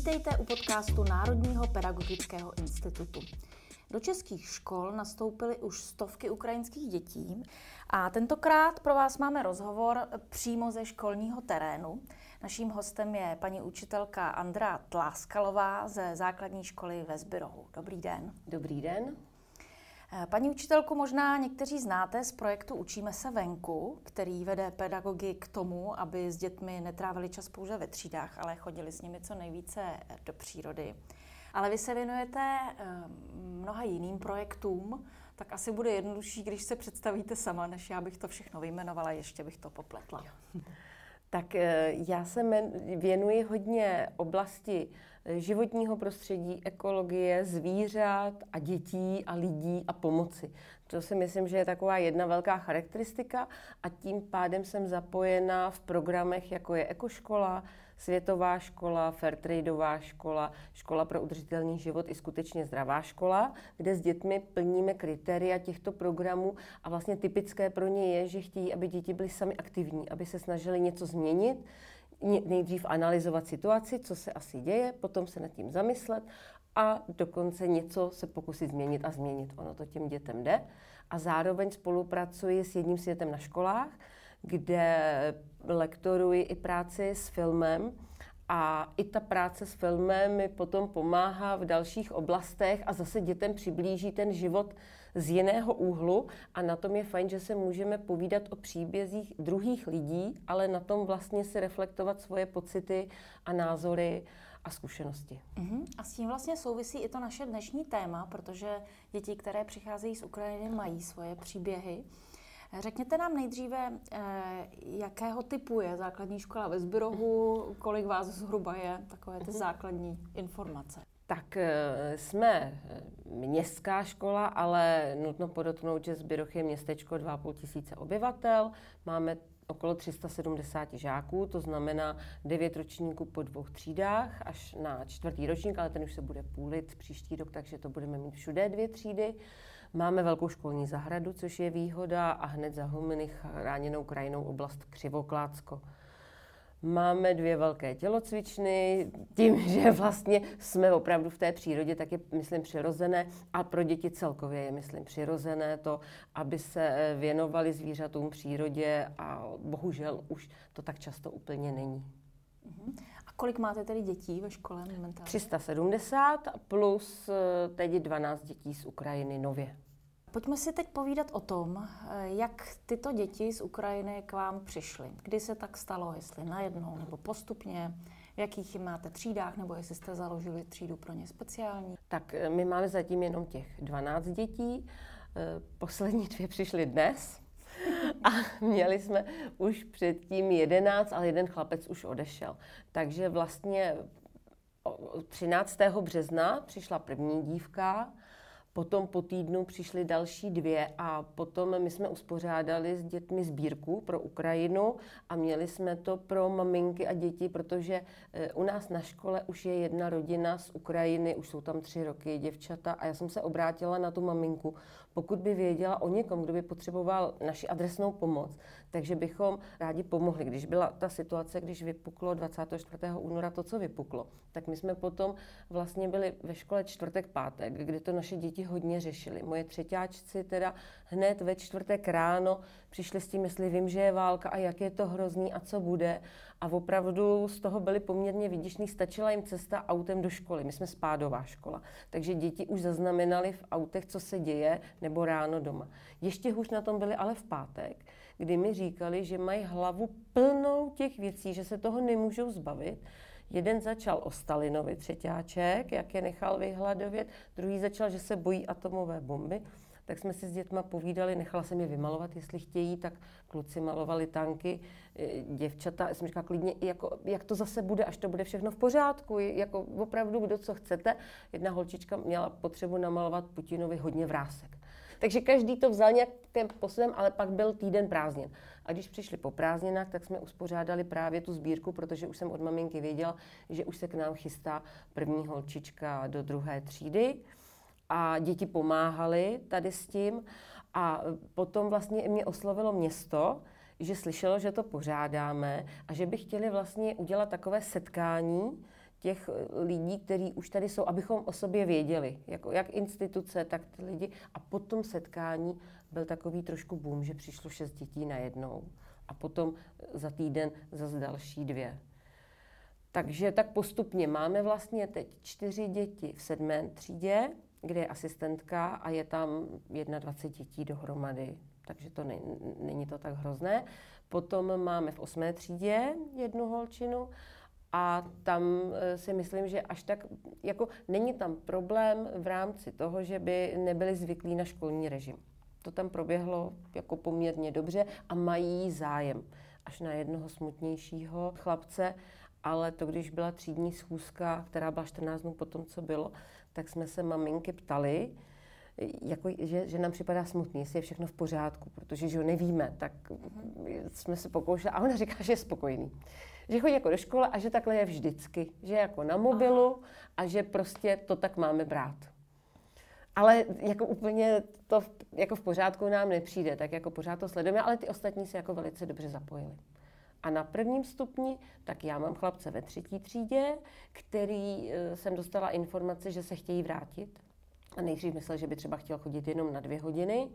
Vítejte u podcastu Národního pedagogického institutu. Do českých škol nastoupily už stovky ukrajinských dětí a tentokrát pro vás máme rozhovor přímo ze školního terénu. Naším hostem je paní učitelka Andra Tláskalová ze základní školy ve Zbyrohu. Dobrý den. Dobrý den. Eh, paní učitelku možná někteří znáte z projektu Učíme se venku, který vede pedagogy k tomu, aby s dětmi netrávili čas pouze ve třídách, ale chodili s nimi co nejvíce eh, do přírody. Ale vy se věnujete eh, mnoha jiným projektům, tak asi bude jednodušší, když se představíte sama, než já bych to všechno vyjmenovala, ještě bych to popletla. Tak já se věnuji hodně oblasti životního prostředí, ekologie, zvířat a dětí a lidí a pomoci. To si myslím, že je taková jedna velká charakteristika a tím pádem jsem zapojena v programech, jako je ekoškola, světová škola, fairtradeová škola, škola pro udržitelný život i skutečně zdravá škola, kde s dětmi plníme kritéria těchto programů a vlastně typické pro ně je, že chtějí, aby děti byly sami aktivní, aby se snažili něco změnit, nejdřív analyzovat situaci, co se asi děje, potom se nad tím zamyslet a dokonce něco se pokusit změnit a změnit. Ono to těm dětem jde. A zároveň spolupracuji s jedním světem na školách, kde lektoruji i práci s filmem, a i ta práce s filmem mi potom pomáhá v dalších oblastech a zase dětem přiblíží ten život z jiného úhlu a na tom je fajn, že se můžeme povídat o příbězích druhých lidí, ale na tom vlastně si reflektovat svoje pocity a názory a zkušenosti. Uh-huh. A s tím vlastně souvisí i to naše dnešní téma, protože děti, které přicházejí z Ukrajiny, mají svoje příběhy. Řekněte nám nejdříve, eh, jakého typu je základní škola ve Zbyrohu, kolik vás zhruba je, takové ty mhm. základní informace. Tak eh, jsme eh, městská škola, ale nutno podotknout, že Zbyroch je městečko 2,5 tisíce obyvatel. Máme okolo 370 žáků, to znamená 9 ročníků po dvou třídách až na čtvrtý ročník, ale ten už se bude půlit příští rok, takže to budeme mít všude dvě třídy. Máme velkou školní zahradu, což je výhoda, a hned za Huminy chráněnou krajinou oblast Křivoklácko. Máme dvě velké tělocvičny, tím, že vlastně jsme opravdu v té přírodě, tak je, myslím, přirozené a pro děti celkově je, myslím, přirozené to, aby se věnovali zvířatům přírodě a bohužel už to tak často úplně není. Mhm. A kolik máte tedy dětí ve škole momentálně? 370 plus eh, teď 12 dětí z Ukrajiny nově. Pojďme si teď povídat o tom, eh, jak tyto děti z Ukrajiny k vám přišly. Kdy se tak stalo, jestli najednou nebo postupně, v jakých máte třídách, nebo jestli jste založili třídu pro ně speciální? Tak eh, my máme zatím jenom těch 12 dětí. Poslední dvě přišly dnes. A měli jsme už předtím jedenáct, ale jeden chlapec už odešel. Takže vlastně 13. března přišla první dívka, Potom po týdnu přišly další dvě a potom my jsme uspořádali s dětmi sbírku pro Ukrajinu a měli jsme to pro maminky a děti, protože eh, u nás na škole už je jedna rodina z Ukrajiny, už jsou tam tři roky děvčata a já jsem se obrátila na tu maminku, pokud by věděla o někom, kdo by potřeboval naši adresnou pomoc, takže bychom rádi pomohli. Když byla ta situace, když vypuklo 24. února to, co vypuklo, tak my jsme potom vlastně byli ve škole čtvrtek, pátek, kdy to naše děti hodně řešili. Moje třetíáčci teda hned ve čtvrtek ráno přišli s tím, jestli vím, že je válka a jak je to hrozný a co bude. A opravdu z toho byli poměrně vidišní, stačila jim cesta autem do školy. My jsme spádová škola, takže děti už zaznamenali v autech, co se děje, nebo ráno doma. Ještě hůř na tom byli ale v pátek, kdy mi říkali, že mají hlavu plnou těch věcí, že se toho nemůžou zbavit. Jeden začal o Stalinovi třetíáček, jak je nechal vyhladovět, druhý začal, že se bojí atomové bomby tak jsme si s dětma povídali, nechala jsem je vymalovat, jestli chtějí, tak kluci malovali tanky, e, děvčata, jsem říkala klidně, jako, jak to zase bude, až to bude všechno v pořádku, jako opravdu, kdo co chcete. Jedna holčička měla potřebu namalovat Putinovi hodně vrásek. Takže každý to vzal nějak po svém, ale pak byl týden prázdnin. A když přišli po prázdninách, tak jsme uspořádali právě tu sbírku, protože už jsem od maminky věděla, že už se k nám chystá první holčička do druhé třídy a děti pomáhaly tady s tím. A potom vlastně mě oslovilo město, že slyšelo, že to pořádáme a že by chtěli vlastně udělat takové setkání těch lidí, kteří už tady jsou, abychom o sobě věděli, jako jak instituce, tak ty lidi. A po tom setkání byl takový trošku boom, že přišlo šest dětí najednou a potom za týden zase další dvě. Takže tak postupně máme vlastně teď čtyři děti v sedmé třídě, kde je asistentka a je tam 21 dětí dohromady, takže to není, není to tak hrozné. Potom máme v osmé třídě jednu holčinu a tam eh, si myslím, že až tak, jako není tam problém v rámci toho, že by nebyli zvyklí na školní režim. To tam proběhlo jako poměrně dobře a mají zájem. Až na jednoho smutnějšího chlapce, ale to, když byla třídní schůzka, která byla 14 dnů po tom, co bylo, tak jsme se maminky ptali, jako, že, že nám připadá smutný, jestli je všechno v pořádku, protože že ho nevíme, tak jsme se pokoušeli a ona říká, že je spokojený. Že chodí jako do školy a že takhle je vždycky, že je jako na mobilu a že prostě to tak máme brát. Ale jako úplně to jako v pořádku nám nepřijde, tak jako pořád to sledujeme, ale ty ostatní se jako velice dobře zapojili. A na prvním stupni, tak já mám chlapce ve třetí třídě, který e, jsem dostala informace, že se chtějí vrátit. A nejdřív myslel, že by třeba chtěl chodit jenom na dvě hodiny,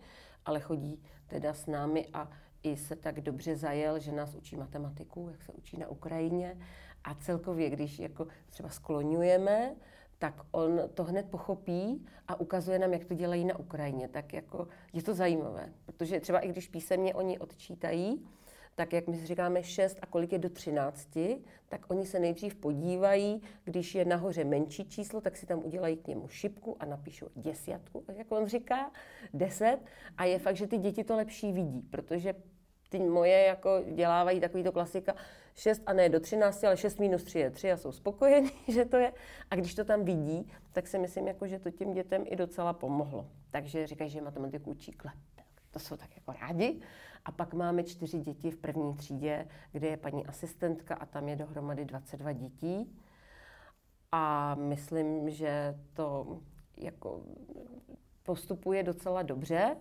ale chodí teda s námi a i se tak dobře zajel, že nás učí matematiku, jak se učí na Ukrajině. A celkově, když jako třeba skloňujeme, tak on to hned pochopí a ukazuje nám, jak to dělají na Ukrajině. Tak jako je to zajímavé, protože třeba i když písemně oni odčítají, tak jak my říkáme 6 a kolik je do 13, tak oni se nejdřív podívají, když je nahoře menší číslo, tak si tam udělají k němu šipku a napíšou desítku, jak on říká, 10. A je fakt, že ty děti to lepší vidí, protože ty moje jako dělávají takový to klasika 6 a ne do 13, ale 6 minus 3 je 3 a jsou spokojení, že to je. A když to tam vidí, tak si myslím, jako, že to těm dětem i docela pomohlo. Takže říkají, že matematiku učí klep. To jsou tak jako rádi. A pak máme čtyři děti v první třídě, kde je paní asistentka a tam je dohromady 22 dětí. A myslím, že to jako postupuje docela dobře,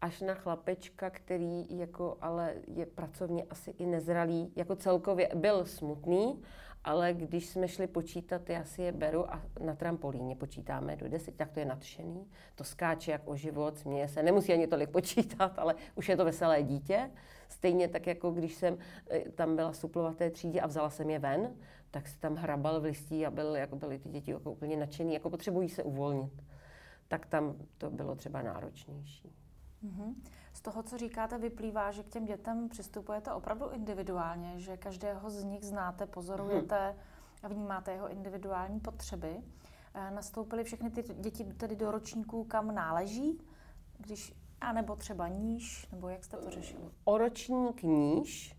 až na chlapečka, který jako ale je pracovně asi i nezralý, jako celkově byl smutný, ale když jsme šli počítat, já si je beru a na trampolíně počítáme do deseti, tak to je nadšený. To skáče jak o život, směje se, nemusí ani tolik počítat, ale už je to veselé dítě. Stejně tak, jako když jsem eh, tam byla suplovaté třídě a vzala jsem je ven, tak se tam hrabal v listí a byl, jako byly ty děti jako úplně nadšený, jako potřebují se uvolnit. Tak tam to bylo třeba náročnější. Mm-hmm. Z toho, co říkáte, vyplývá, že k těm dětem přistupujete opravdu individuálně, že každého z nich znáte, pozorujete a vnímáte jeho individuální potřeby. Eh, nastoupily všechny ty děti tedy do ročníků, kam náleží, když, a nebo třeba níž, nebo jak jste to řešili? O ročník níž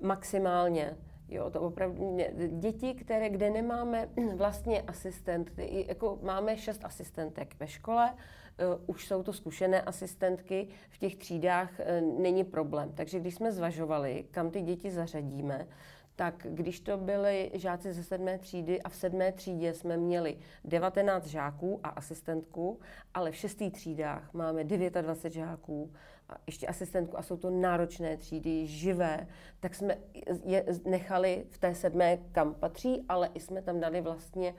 maximálně. Jo, to opravdu děti, které, kde nemáme vlastně asistenty, jako máme šest asistentek ve škole, Eh, už jsou to zkušené asistentky, v těch třídách eh, není problém. Takže když jsme zvažovali, kam ty děti zařadíme, tak když to byly žáci ze sedmé třídy a v sedmé třídě jsme měli 19 žáků a asistentku, ale v šestých třídách máme 29 žáků a ještě asistentku a jsou to náročné třídy, živé, tak jsme je nechali v té sedmé, kam patří, ale i jsme tam dali vlastně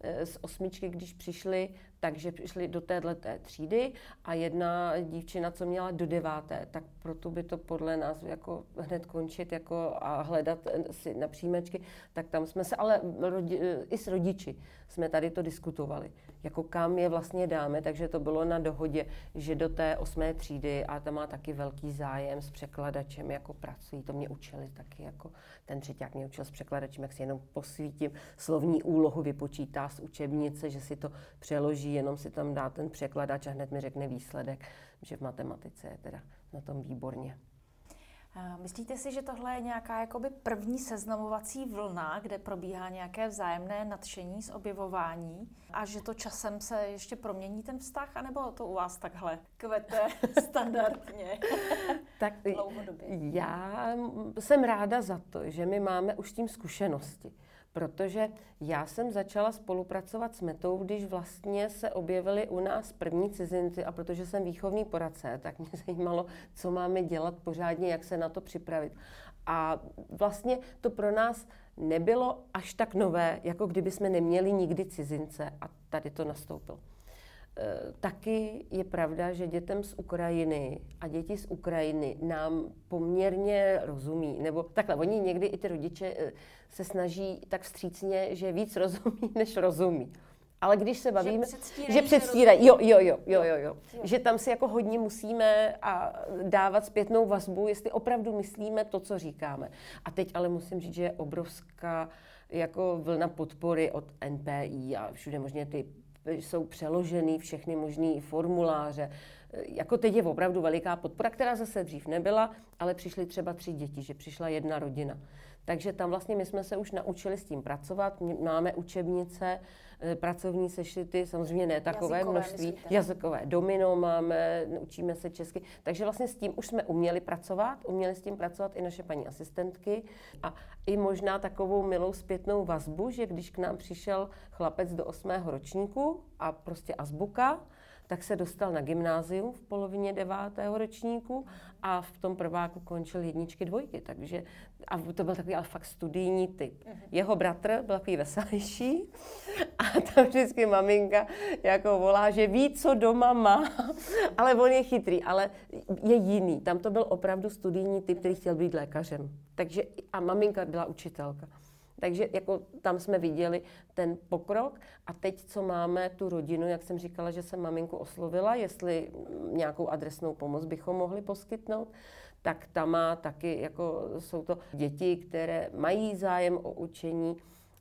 eh, z osmičky, když přišli, takže přišli do téhle třídy a jedna dívčina, co měla do deváté, tak proto by to podle nás jako hned končit jako a hledat si na přijímačky, tak tam jsme se, ale rodi, i s rodiči jsme tady to diskutovali, jako kam je vlastně dáme, takže to bylo na dohodě, že do té osmé třídy a tam má taky velký zájem s překladačem, jako pracují, to mě učili taky, jako ten třetíák mě učil s překladačem, jak si jenom posvítím, slovní úlohu vypočítá z učebnice, že si to přeloží jenom si tam dá ten překladač a hned mi řekne výsledek, že v matematice je teda na tom výborně. Myslíte si, že tohle je nějaká jakoby první seznamovací vlna, kde probíhá nějaké vzájemné nadšení z objevování a že to časem se ještě promění ten vztah, anebo to u vás takhle kvete standardně tak dlouhodobě? Já jsem ráda za to, že my máme už tím zkušenosti protože já jsem začala spolupracovat s Metou, když vlastně se objevily u nás první cizinci a protože jsem výchovný poradce, tak mě zajímalo, co máme dělat pořádně, jak se na to připravit. A vlastně to pro nás nebylo až tak nové, jako kdyby jsme neměli nikdy cizince a tady to nastoupilo. E, taky je pravda, že dětem z Ukrajiny a děti z Ukrajiny nám poměrně rozumí. Nebo takhle, oni někdy i ty rodiče e, se snaží tak vstřícně, že víc rozumí, než rozumí. Ale když se bavíme, že předstírají, že předstírají jo, jo, jo, jo, jo, jo, že tam si jako hodně musíme a dávat zpětnou vazbu, jestli opravdu myslíme to, co říkáme. A teď ale musím říct, že je obrovská jako vlna podpory od NPI a všude možně ty jsou přeloženy všechny možné formuláře. Jako teď je opravdu veliká podpora, která zase dřív nebyla, ale přišly třeba tři děti, že přišla jedna rodina. Takže tam vlastně my jsme se už naučili s tím pracovat. Máme učebnice, Eh, pracovní sešity, samozřejmě ne takové jazykové, množství, myslíte? jazykové domino máme, učíme se česky. Takže vlastně s tím už jsme uměli pracovat, uměli s tím pracovat i naše paní asistentky a i možná takovou milou zpětnou vazbu, že když k nám přišel chlapec do osmého ročníku a prostě azbuka, tak se dostal na gymnázium v polovině devátého ročníku a v tom prváku končil jedničky, dvojky. Takže, a to byl takový ale fakt studijní typ. Mhm. Jeho bratr byl takový veselější a tam vždycky maminka jako volá, že ví, co doma má, ale on je chytrý, ale je jiný. Tam to byl opravdu studijní typ, který chtěl být lékařem. Takže a maminka byla učitelka. Takže jako tam jsme viděli ten pokrok a teď, co máme tu rodinu, jak jsem říkala, že jsem maminku oslovila, jestli nějakou adresnou pomoc bychom mohli poskytnout, tak tam má taky, jako jsou to děti, které mají zájem o učení,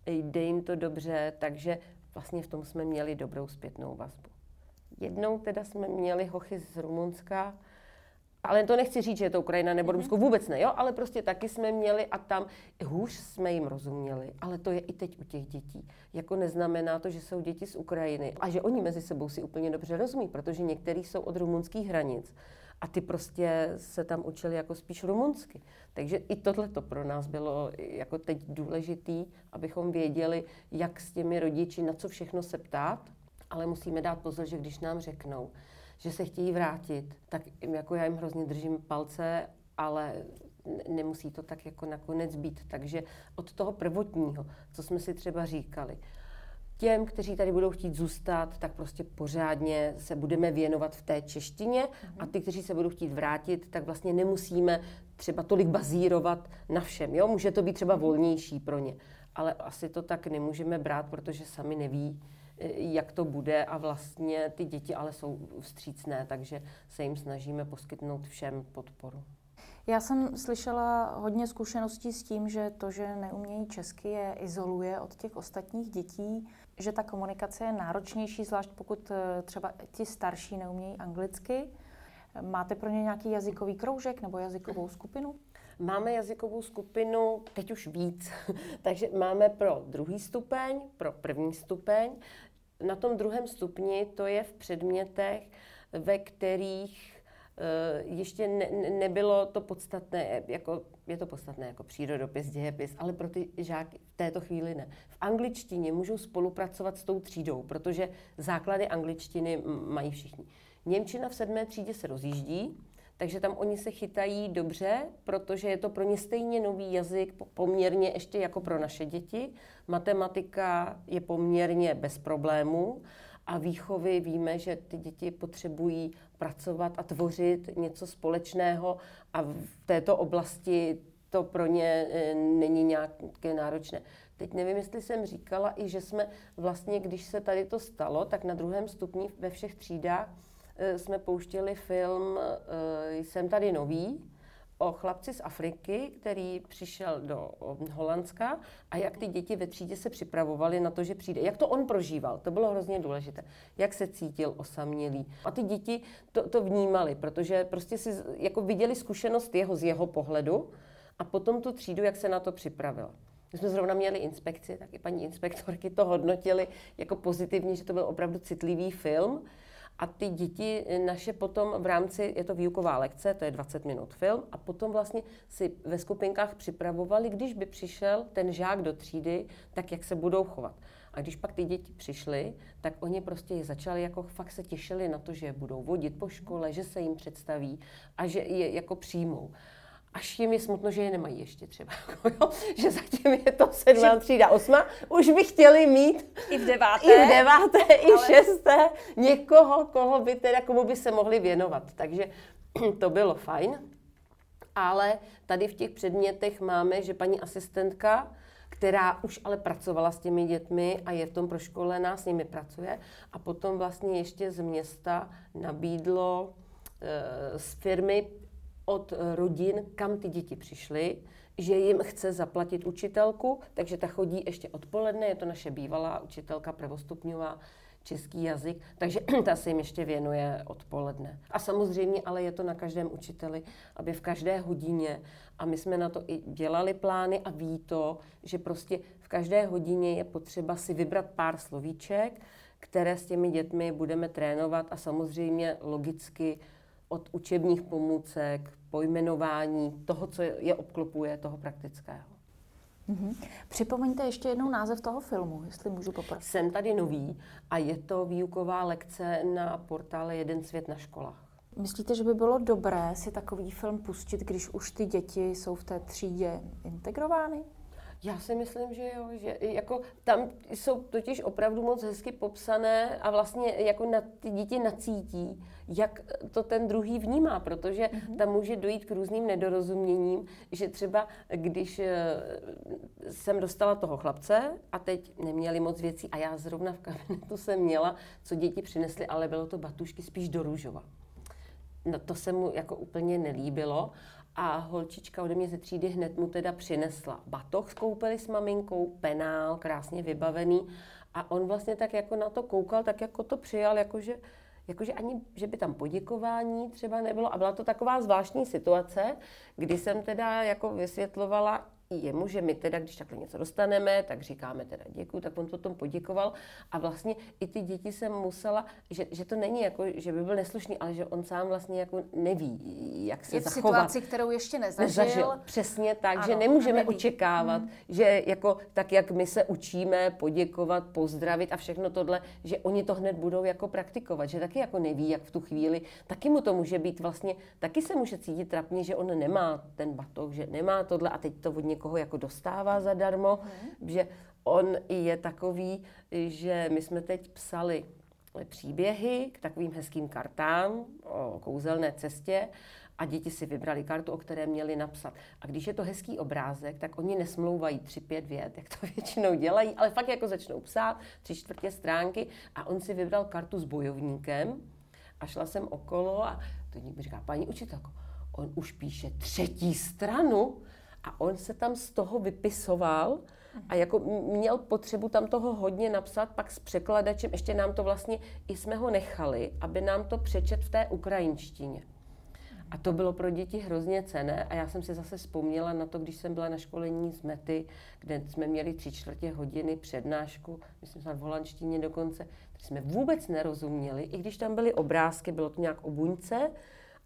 jde jim to dobře, takže vlastně v tom jsme měli dobrou zpětnou vazbu. Jednou teda jsme měli hochy z Rumunska, ale to nechci říct, že je to Ukrajina nebo mhm. Rusko, vůbec ne, jo, ale prostě taky jsme měli a tam hůř jsme jim rozuměli, ale to je i teď u těch dětí. Jako neznamená to, že jsou děti z Ukrajiny a že oni mezi sebou si úplně dobře rozumí, protože některý jsou od rumunských hranic a ty prostě se tam učili jako spíš rumunsky. Takže i tohle to pro nás bylo jako teď důležitý, abychom věděli, jak s těmi rodiči, na co všechno se ptát, ale musíme dát pozor, že když nám řeknou, že se chtějí vrátit, tak jako já jim hrozně držím palce, ale nemusí to tak jako nakonec být. Takže od toho prvotního, co jsme si třeba říkali, těm, kteří tady budou chtít zůstat, tak prostě pořádně se budeme věnovat v té češtině mm-hmm. a ty, kteří se budou chtít vrátit, tak vlastně nemusíme třeba tolik bazírovat na všem. Jo? Může to být třeba volnější pro ně, ale asi to tak nemůžeme brát, protože sami neví, jak to bude a vlastně ty děti ale jsou vstřícné, takže se jim snažíme poskytnout všem podporu. Já jsem slyšela hodně zkušeností s tím, že to, že neumějí česky, je izoluje od těch ostatních dětí, že ta komunikace je náročnější, zvlášť pokud eh, třeba ti starší neumějí anglicky. Máte pro ně nějaký jazykový kroužek nebo jazykovou skupinu? Máme jazykovou skupinu teď už víc, takže máme pro druhý stupeň, pro první stupeň. Na tom druhém stupni to je v předmětech, ve kterých eh, ještě ne, nebylo to podstatné, jako, je to podstatné jako přírodopis, dějepis, ale pro ty žáky v této chvíli ne. V angličtině můžou spolupracovat s tou třídou, protože základy angličtiny mají všichni. Němčina v sedmé třídě se rozjíždí, takže tam oni se chytají dobře, protože je to pro ně stejně nový jazyk, poměrně ještě jako pro naše děti. Matematika je poměrně bez problémů a výchovy víme, že ty děti potřebují pracovat a tvořit něco společného a v této oblasti to pro ně e, není nějaké náročné. Teď nevím, jestli jsem říkala i, že jsme vlastně, když se tady to stalo, tak na druhém stupni ve všech třídách jsme pouštěli film eh, Jsem tady nový, o chlapci z Afriky, který přišel do Holandska a jak ty děti ve třídě se připravovali na to, že přijde. Jak to on prožíval, to bylo hrozně důležité. Jak se cítil osamělý. A ty děti to, to vnímali, protože prostě si jako viděli zkušenost jeho z jeho pohledu a potom tu třídu, jak se na to připravila. My jsme zrovna měli inspekci, tak i paní inspektorky to hodnotili jako pozitivně, že to byl opravdu citlivý film, a ty děti naše potom v rámci, je to výuková lekce, to je 20 minut film, a potom vlastně si ve skupinkách připravovali, když by přišel ten žák do třídy, tak jak se budou chovat. A když pak ty děti přišly, tak oni prostě je začali jako fakt se těšili na to, že je budou vodit po škole, že se jim představí a že je jako přijmou. Až jim je smutno, že je nemají ještě třeba. Jako že zatím je to sedmá třída, osma, už by chtěli mít i v deváté, i v, deváté, i v šesté někoho, koho by teda, komu by se mohli věnovat. Takže to bylo fajn. Ale tady v těch předmětech máme, že paní asistentka, která už ale pracovala s těmi dětmi a je v tom proškolená, s nimi pracuje. A potom vlastně ještě z města nabídlo e, z firmy od rodin, kam ty děti přišly, že jim chce zaplatit učitelku, takže ta chodí ještě odpoledne, je to naše bývalá učitelka prvostupňová, český jazyk, takže ta se jim ještě věnuje odpoledne. A samozřejmě, ale je to na každém učiteli, aby v každé hodině, a my jsme na to i dělali plány a ví to, že prostě v každé hodině je potřeba si vybrat pár slovíček, které s těmi dětmi budeme trénovat a samozřejmě logicky od učebních pomůcek, pojmenování toho, co je obklopuje, toho praktického. Mm-hmm. Připomeňte ještě jednou název toho filmu, jestli můžu poprosit. Jsem tady nový a je to výuková lekce na portále Jeden svět na školách. Myslíte, že by bylo dobré si takový film pustit, když už ty děti jsou v té třídě integrovány? Já si myslím, že jo, že jako tam jsou totiž opravdu moc hezky popsané a vlastně jako na ty děti nacítí, jak to ten druhý vnímá, protože mm-hmm. tam může dojít k různým nedorozuměním, že třeba když eh, jsem dostala toho chlapce a teď neměli moc věcí a já zrovna v kabinetu jsem měla, co děti přinesly, ale bylo to batušky spíš do růžova. No to se mu jako úplně nelíbilo a holčička ode mě ze třídy hned mu teda přinesla batoh skoupili s maminkou, penál, krásně vybavený. A on vlastně tak jako na to koukal, tak jako to přijal, jakože, jakože ani, že by tam poděkování třeba nebylo. A byla to taková zvláštní situace, kdy jsem teda jako vysvětlovala i jemu, že my teda, když takhle něco dostaneme, tak říkáme teda děkuji, tak on potom poděkoval a vlastně i ty děti jsem musela, že, že to není jako, že by byl neslušný, ale že on sám vlastně jako neví, jak se je zachovat. v situaci, kterou ještě nezažil. nezažil. Přesně tak, ano, že nemůžeme neví. očekávat, hmm. že jako tak, jak my se učíme poděkovat, pozdravit a všechno tohle, že oni to hned budou jako praktikovat, že taky jako neví, jak v tu chvíli, taky mu to může být vlastně, taky se může cítit trapně, že on nemá ten batok, že nemá tohle a teď to od někoho někoho jako dostává zadarmo, mm. že on je takový, že my jsme teď psali příběhy k takovým hezkým kartám o kouzelné cestě a děti si vybrali kartu, o které měli napsat. A když je to hezký obrázek, tak oni nesmlouvají tři, pět vět, jak to většinou dělají, ale fakt jako začnou psát tři čtvrtě stránky a on si vybral kartu s bojovníkem a šla jsem okolo a to někdo říká, paní učitelko, on už píše třetí stranu a on se tam z toho vypisoval a jako měl potřebu tam toho hodně napsat, pak s překladačem, ještě nám to vlastně, i jsme ho nechali, aby nám to přečet v té ukrajinštině. A to bylo pro děti hrozně cené a já jsem si zase vzpomněla na to, když jsem byla na školení z Mety, kde jsme měli tři čtvrtě hodiny přednášku, myslím že v holandštině dokonce, jsme vůbec nerozuměli, i když tam byly obrázky, bylo to nějak o buňce,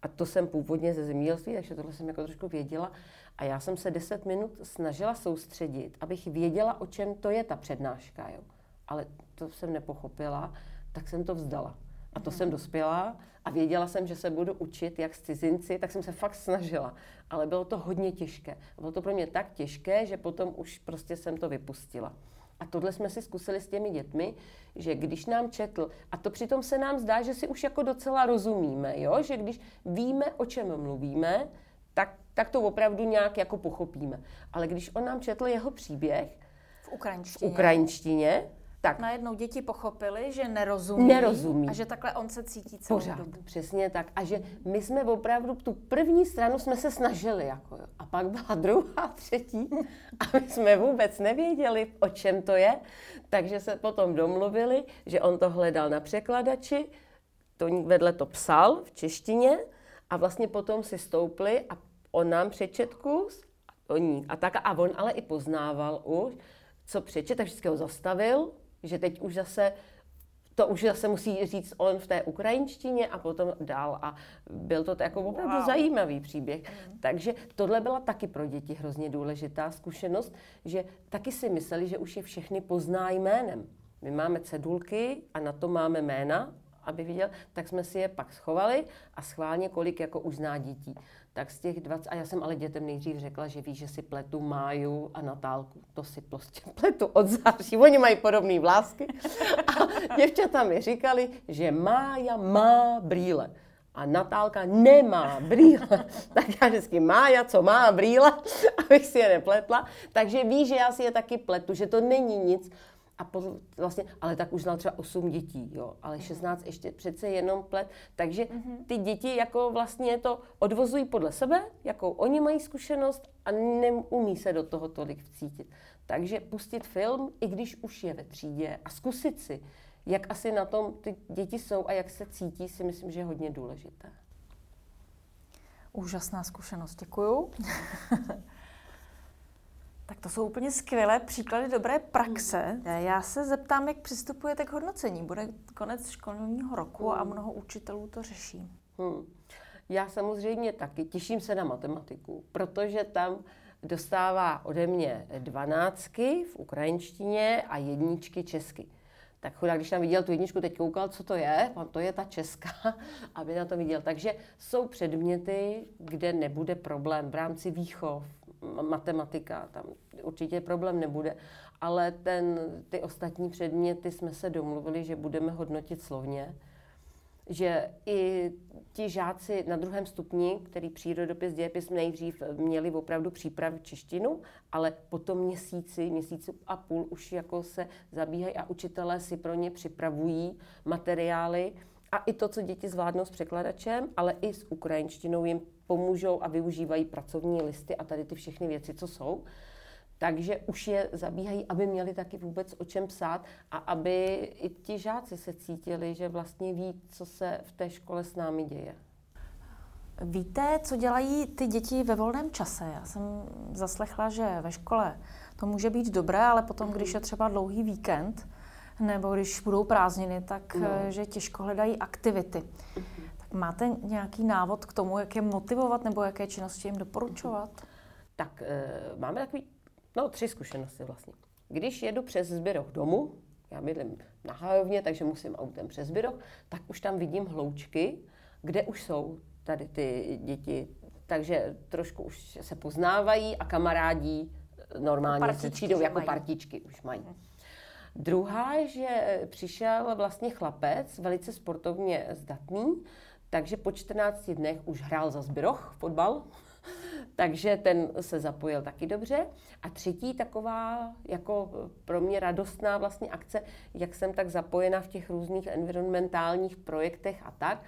a to jsem původně ze zemědělství, takže tohle jsem jako trošku věděla. A já jsem se 10 minut snažila soustředit, abych věděla, o čem to je ta přednáška. Jo. Ale to jsem nepochopila, tak jsem to vzdala. A to mm. jsem dospěla a věděla jsem, že se budu učit jak s cizinci, tak jsem se fakt snažila. Ale bylo to hodně těžké. Bylo to pro mě tak těžké, že potom už prostě jsem to vypustila. A tohle jsme si zkusili s těmi dětmi, že když nám četl, a to přitom se nám zdá, že si už jako docela rozumíme, jo? že když víme, o čem mluvíme, tak, tak to opravdu nějak jako pochopíme. Ale když on nám četl jeho příběh v ukrajinštině, v ukrajinštině tak. Najednou děti pochopili, že nerozumí, nerozumí. a že takhle on se cítí celou Pořád, dobu. přesně tak. A že my jsme opravdu tu první stranu jsme se snažili. Jako, a pak byla druhá, třetí a my jsme vůbec nevěděli, o čem to je. Takže se potom domluvili, že on to hledal na překladači, to vedle to psal v češtině a vlastně potom si stoupli a on nám přečet kus a, a tak a on ale i poznával už, co přečet, tak vždycky ho zastavil, že teď už zase to už zase musí říct on v té ukrajinštině a potom dál. A byl to jako opravdu wow. zajímavý příběh. Mm. Takže tohle byla taky pro děti hrozně důležitá zkušenost, že taky si mysleli, že už je všechny pozná jménem. My máme cedulky a na to máme jména aby viděl, tak jsme si je pak schovali a schválně, kolik jako už zná dětí. Tak z těch 20, a já jsem ale dětem nejdřív řekla, že ví, že si pletu Máju a Natálku. To si prostě pletu od září. Oni mají podobné vlásky. A děvčata mi říkali, že Mája má brýle a Natálka nemá brýle. tak já vždycky Mája, co má brýle, abych si je nepletla. Takže ví, že já si je taky pletu, že to není nic. A po, vlastně, ale tak už znal třeba 8 dětí, jo, ale 16 ještě přece jenom plet. Takže ty děti jako vlastně to odvozují podle sebe, jakou oni mají zkušenost a neumí se do toho tolik vcítit. Takže pustit film, i když už je ve třídě a zkusit si, jak asi na tom ty děti jsou a jak se cítí, si myslím, že je hodně důležité. Úžasná zkušenost, děkuju. to jsou úplně skvělé příklady dobré praxe. Já se zeptám, jak přistupujete k hodnocení. Bude konec školního roku a mnoho učitelů to řeší. Hmm. Já samozřejmě taky těším se na matematiku, protože tam dostává ode mě dvanáctky v ukrajinštině a jedničky česky tak chudák, když tam viděl tu jedničku, teď koukal, co to je, pan to je ta česká, aby na to viděl. Takže jsou předměty, kde nebude problém v rámci výchov, matematika, tam určitě problém nebude, ale ten, ty ostatní předměty jsme se domluvili, že budeme hodnotit slovně, že i ti žáci na druhém stupni, který přírodopis, dějepis nejdřív měli opravdu přípravu češtinu, ale potom měsíci, měsíci a půl už jako se zabíhají a učitelé si pro ně připravují materiály. A i to, co děti zvládnou s překladačem, ale i s ukrajinštinou jim pomůžou a využívají pracovní listy a tady ty všechny věci, co jsou takže už je zabíhají, aby měli taky vůbec o čem psát a aby i ti žáci se cítili, že vlastně ví, co se v té škole s námi děje. Víte, co dělají ty děti ve volném čase? Já jsem zaslechla, že ve škole to může být dobré, ale potom, když je třeba dlouhý víkend, nebo když budou prázdniny, tak no. Eh, že těžko hledají aktivity. Tak máte nějaký návod k tomu, jak je motivovat nebo jaké činnosti jim doporučovat? Tak e, máme takový No, tři zkušenosti vlastně. Když jedu přes Zbyroch domů, já bydlím na Hajovně, takže musím autem přes Zbyroch, tak už tam vidím hloučky, kde už jsou tady ty děti. Takže trošku už se poznávají a kamarádí normálně jako se třídou jako mají. partičky už mají. Druhá je, že přišel vlastně chlapec, velice sportovně zdatný, takže po 14 dnech už hrál za Zbyroch fotbal, takže ten se zapojil taky dobře. A třetí taková jako pro mě radostná vlastně akce, jak jsem tak zapojena v těch různých environmentálních projektech a tak,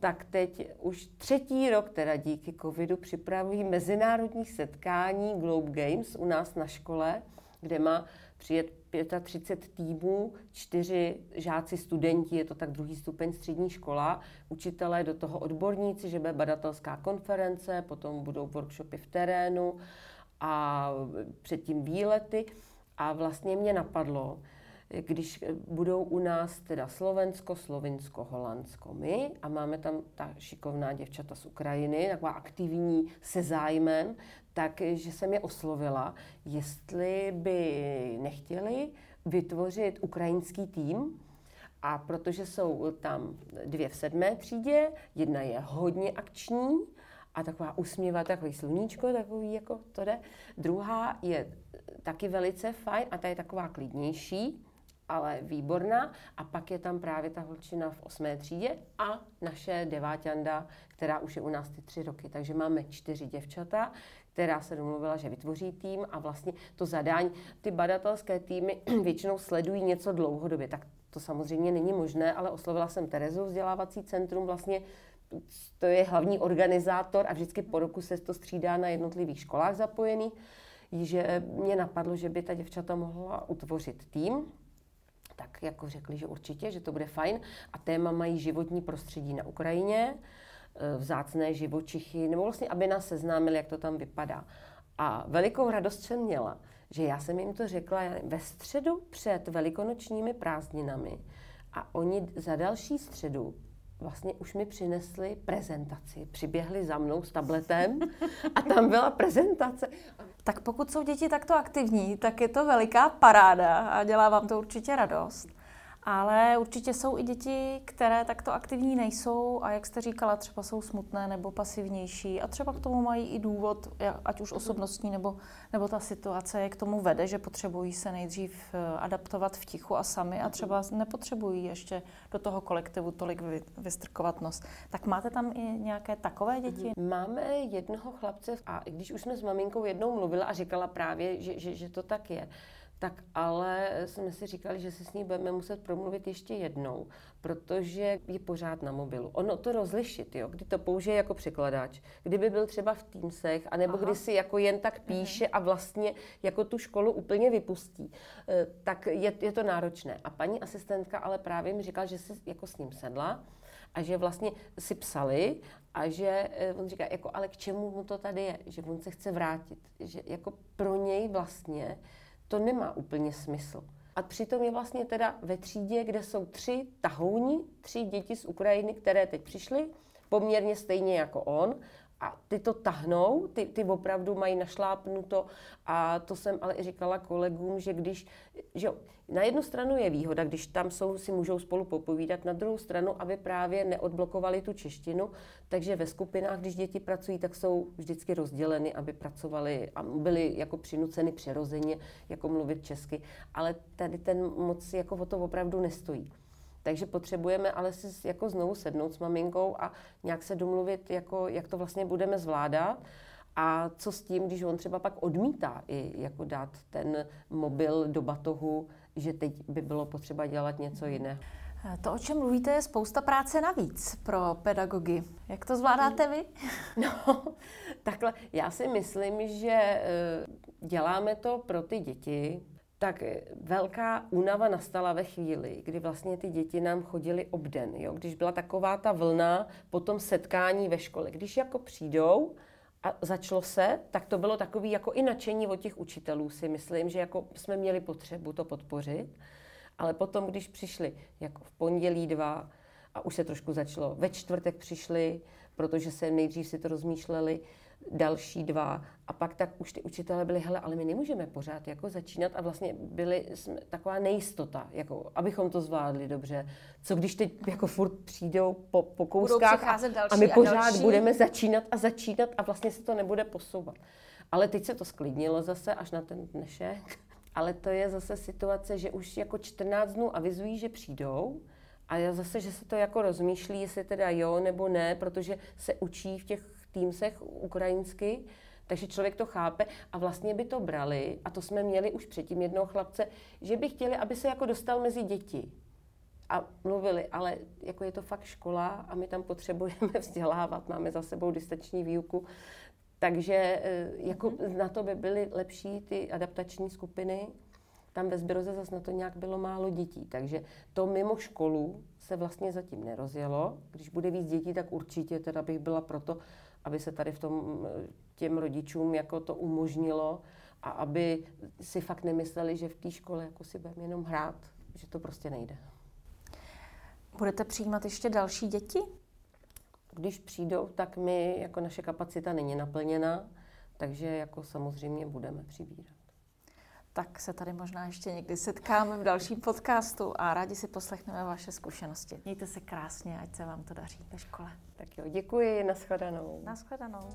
tak teď už třetí rok teda díky covidu připravují mezinárodní setkání Globe Games u nás na škole, kde má přijet 35 týmů, čtyři žáci, studenti, je to tak druhý stupeň střední škola, učitelé, do toho odborníci, že bude badatelská konference, potom budou workshopy v terénu a předtím výlety. A vlastně mě napadlo, když budou u nás teda Slovensko, Slovinsko, Holandsko, my a máme tam ta šikovná děvčata z Ukrajiny, taková aktivní se zájmem, takže jsem je oslovila, jestli by nechtěli vytvořit ukrajinský tým, a protože jsou tam dvě v sedmé třídě, jedna je hodně akční a taková usměvá, takový sluníčko, takový jako to jde. Druhá je taky velice fajn a ta je taková klidnější, ale výborná. A pak je tam právě ta holčina v osmé třídě a naše deváťanda, která už je u nás ty tři roky. Takže máme čtyři děvčata, která se domluvila, že vytvoří tým a vlastně to zadání, ty badatelské týmy většinou sledují něco dlouhodobě, tak to samozřejmě není možné, ale oslovila jsem Terezu, vzdělávací centrum, vlastně to je hlavní organizátor a vždycky po roku se to střídá na jednotlivých školách zapojený, že mě napadlo, že by ta děvčata mohla utvořit tým, tak jako řekli, že určitě, že to bude fajn. A téma mají životní prostředí na Ukrajině, e, vzácné živočichy, nebo vlastně, aby nás seznámili, jak to tam vypadá. A velikou radost jsem měla, že já jsem jim to řekla ve středu před velikonočními prázdninami a oni za další středu vlastně už mi přinesli prezentaci. Přiběhli za mnou s tabletem a tam byla prezentace. Tak pokud jsou děti takto aktivní, tak je to veliká paráda a dělá vám to určitě radost. Ale určitě jsou i děti, které takto aktivní nejsou a jak jste říkala, třeba jsou smutné nebo pasivnější a třeba k tomu mají i důvod, ať už osobnostní nebo, nebo ta situace je k tomu vede, že potřebují se nejdřív eh, adaptovat v tichu a sami a třeba nepotřebují ještě do toho kolektivu tolik vystrkovat nos. Tak máte tam i nějaké takové děti? Máme jednoho chlapce a když už jsme s maminkou jednou mluvila a říkala právě, že, že, že to tak je, tak ale jsme si říkali, že se s ní budeme muset promluvit ještě jednou, protože je pořád na mobilu. Ono to rozlišit, jo, kdy to použije jako překladač, kdyby byl třeba v Teamsech, anebo Aha. kdy si jako jen tak mhm. píše a vlastně jako tu školu úplně vypustí, eh, tak je, je to náročné. A paní asistentka ale právě mi říkala, že si jako s ním sedla a že vlastně si psali a že eh, on říká, jako, ale k čemu mu to tady je, že on se chce vrátit, že jako pro něj vlastně to nemá úplně smysl. A přitom je vlastně teda ve třídě, kde jsou tři tahouni, tři děti z Ukrajiny, které teď přišly, poměrně stejně jako on a ty to tahnou, ty, ty opravdu mají našlápnuto. A to jsem ale i říkala kolegům, že když, že na jednu stranu je výhoda, když tam jsou, si můžou spolu popovídat, na druhou stranu, aby právě neodblokovali tu češtinu, takže ve skupinách, když děti pracují, tak jsou vždycky rozděleny, aby pracovali a byli jako přinuceny přirozeně jako mluvit česky, ale tady ten moc jako o to opravdu nestojí. Takže potřebujeme ale si jako znovu sednout s maminkou a nějak se domluvit, jako, jak to vlastně budeme zvládat. A co s tím, když on třeba pak odmítá i jako dát ten mobil do batohu, že teď by bylo potřeba dělat něco jiného. To, o čem mluvíte, je spousta práce navíc pro pedagogy. Jak to zvládáte vy? No, takhle. Já si myslím, že eh, děláme to pro ty děti, tak velká únava nastala ve chvíli, kdy vlastně ty děti nám chodily obden, jo? když byla taková ta vlna po tom setkání ve škole. Když jako přijdou a začalo se, tak to bylo takový jako i nadšení od těch učitelů, si myslím, že jako jsme měli potřebu to podpořit. Ale potom, když přišli jako v pondělí dva a už se trošku začalo, ve čtvrtek přišli, protože se nejdřív si to rozmýšleli, další dva a pak tak už ty učitelé byli, hele, ale my nemůžeme pořád jako začínat a vlastně byly jsme, taková nejistota, jako abychom to zvládli dobře. Co když teď jako furt přijdou po, po kouskách a, a my pořád další. budeme začínat a začínat a vlastně se to nebude posouvat. Ale teď se to sklidnilo zase až na ten dnešek. Ale to je zase situace, že už jako 14 dnů avizují, že přijdou, a já zase, že se to jako rozmýšlí, jestli teda jo nebo ne, protože se učí v těch týmsech ukrajinsky, takže člověk to chápe a vlastně by to brali, a to jsme měli už předtím jednoho chlapce, že by chtěli, aby se jako dostal mezi děti. A mluvili, ale jako je to fakt škola a my tam potřebujeme vzdělávat, máme za sebou distanční výuku, takže eh, jako mm-hmm. na to by byly lepší ty adaptační skupiny. Tam ve Zbroze zase na to nějak bylo málo dětí, takže to mimo školu se vlastně zatím nerozjelo. Když bude víc dětí, tak určitě teda bych byla proto, aby se tady v tom těm rodičům jako to umožnilo a aby si fakt nemysleli, že v té škole jako si budeme jenom hrát, že to prostě nejde. Budete přijímat ještě další děti? Když přijdou, tak my, jako naše kapacita není naplněna, takže jako samozřejmě budeme přibírat tak se tady možná ještě někdy setkáme v dalším podcastu a rádi si poslechneme vaše zkušenosti. Mějte se krásně, ať se vám to daří ve škole. Tak jo, děkuji, nashledanou. Nashledanou.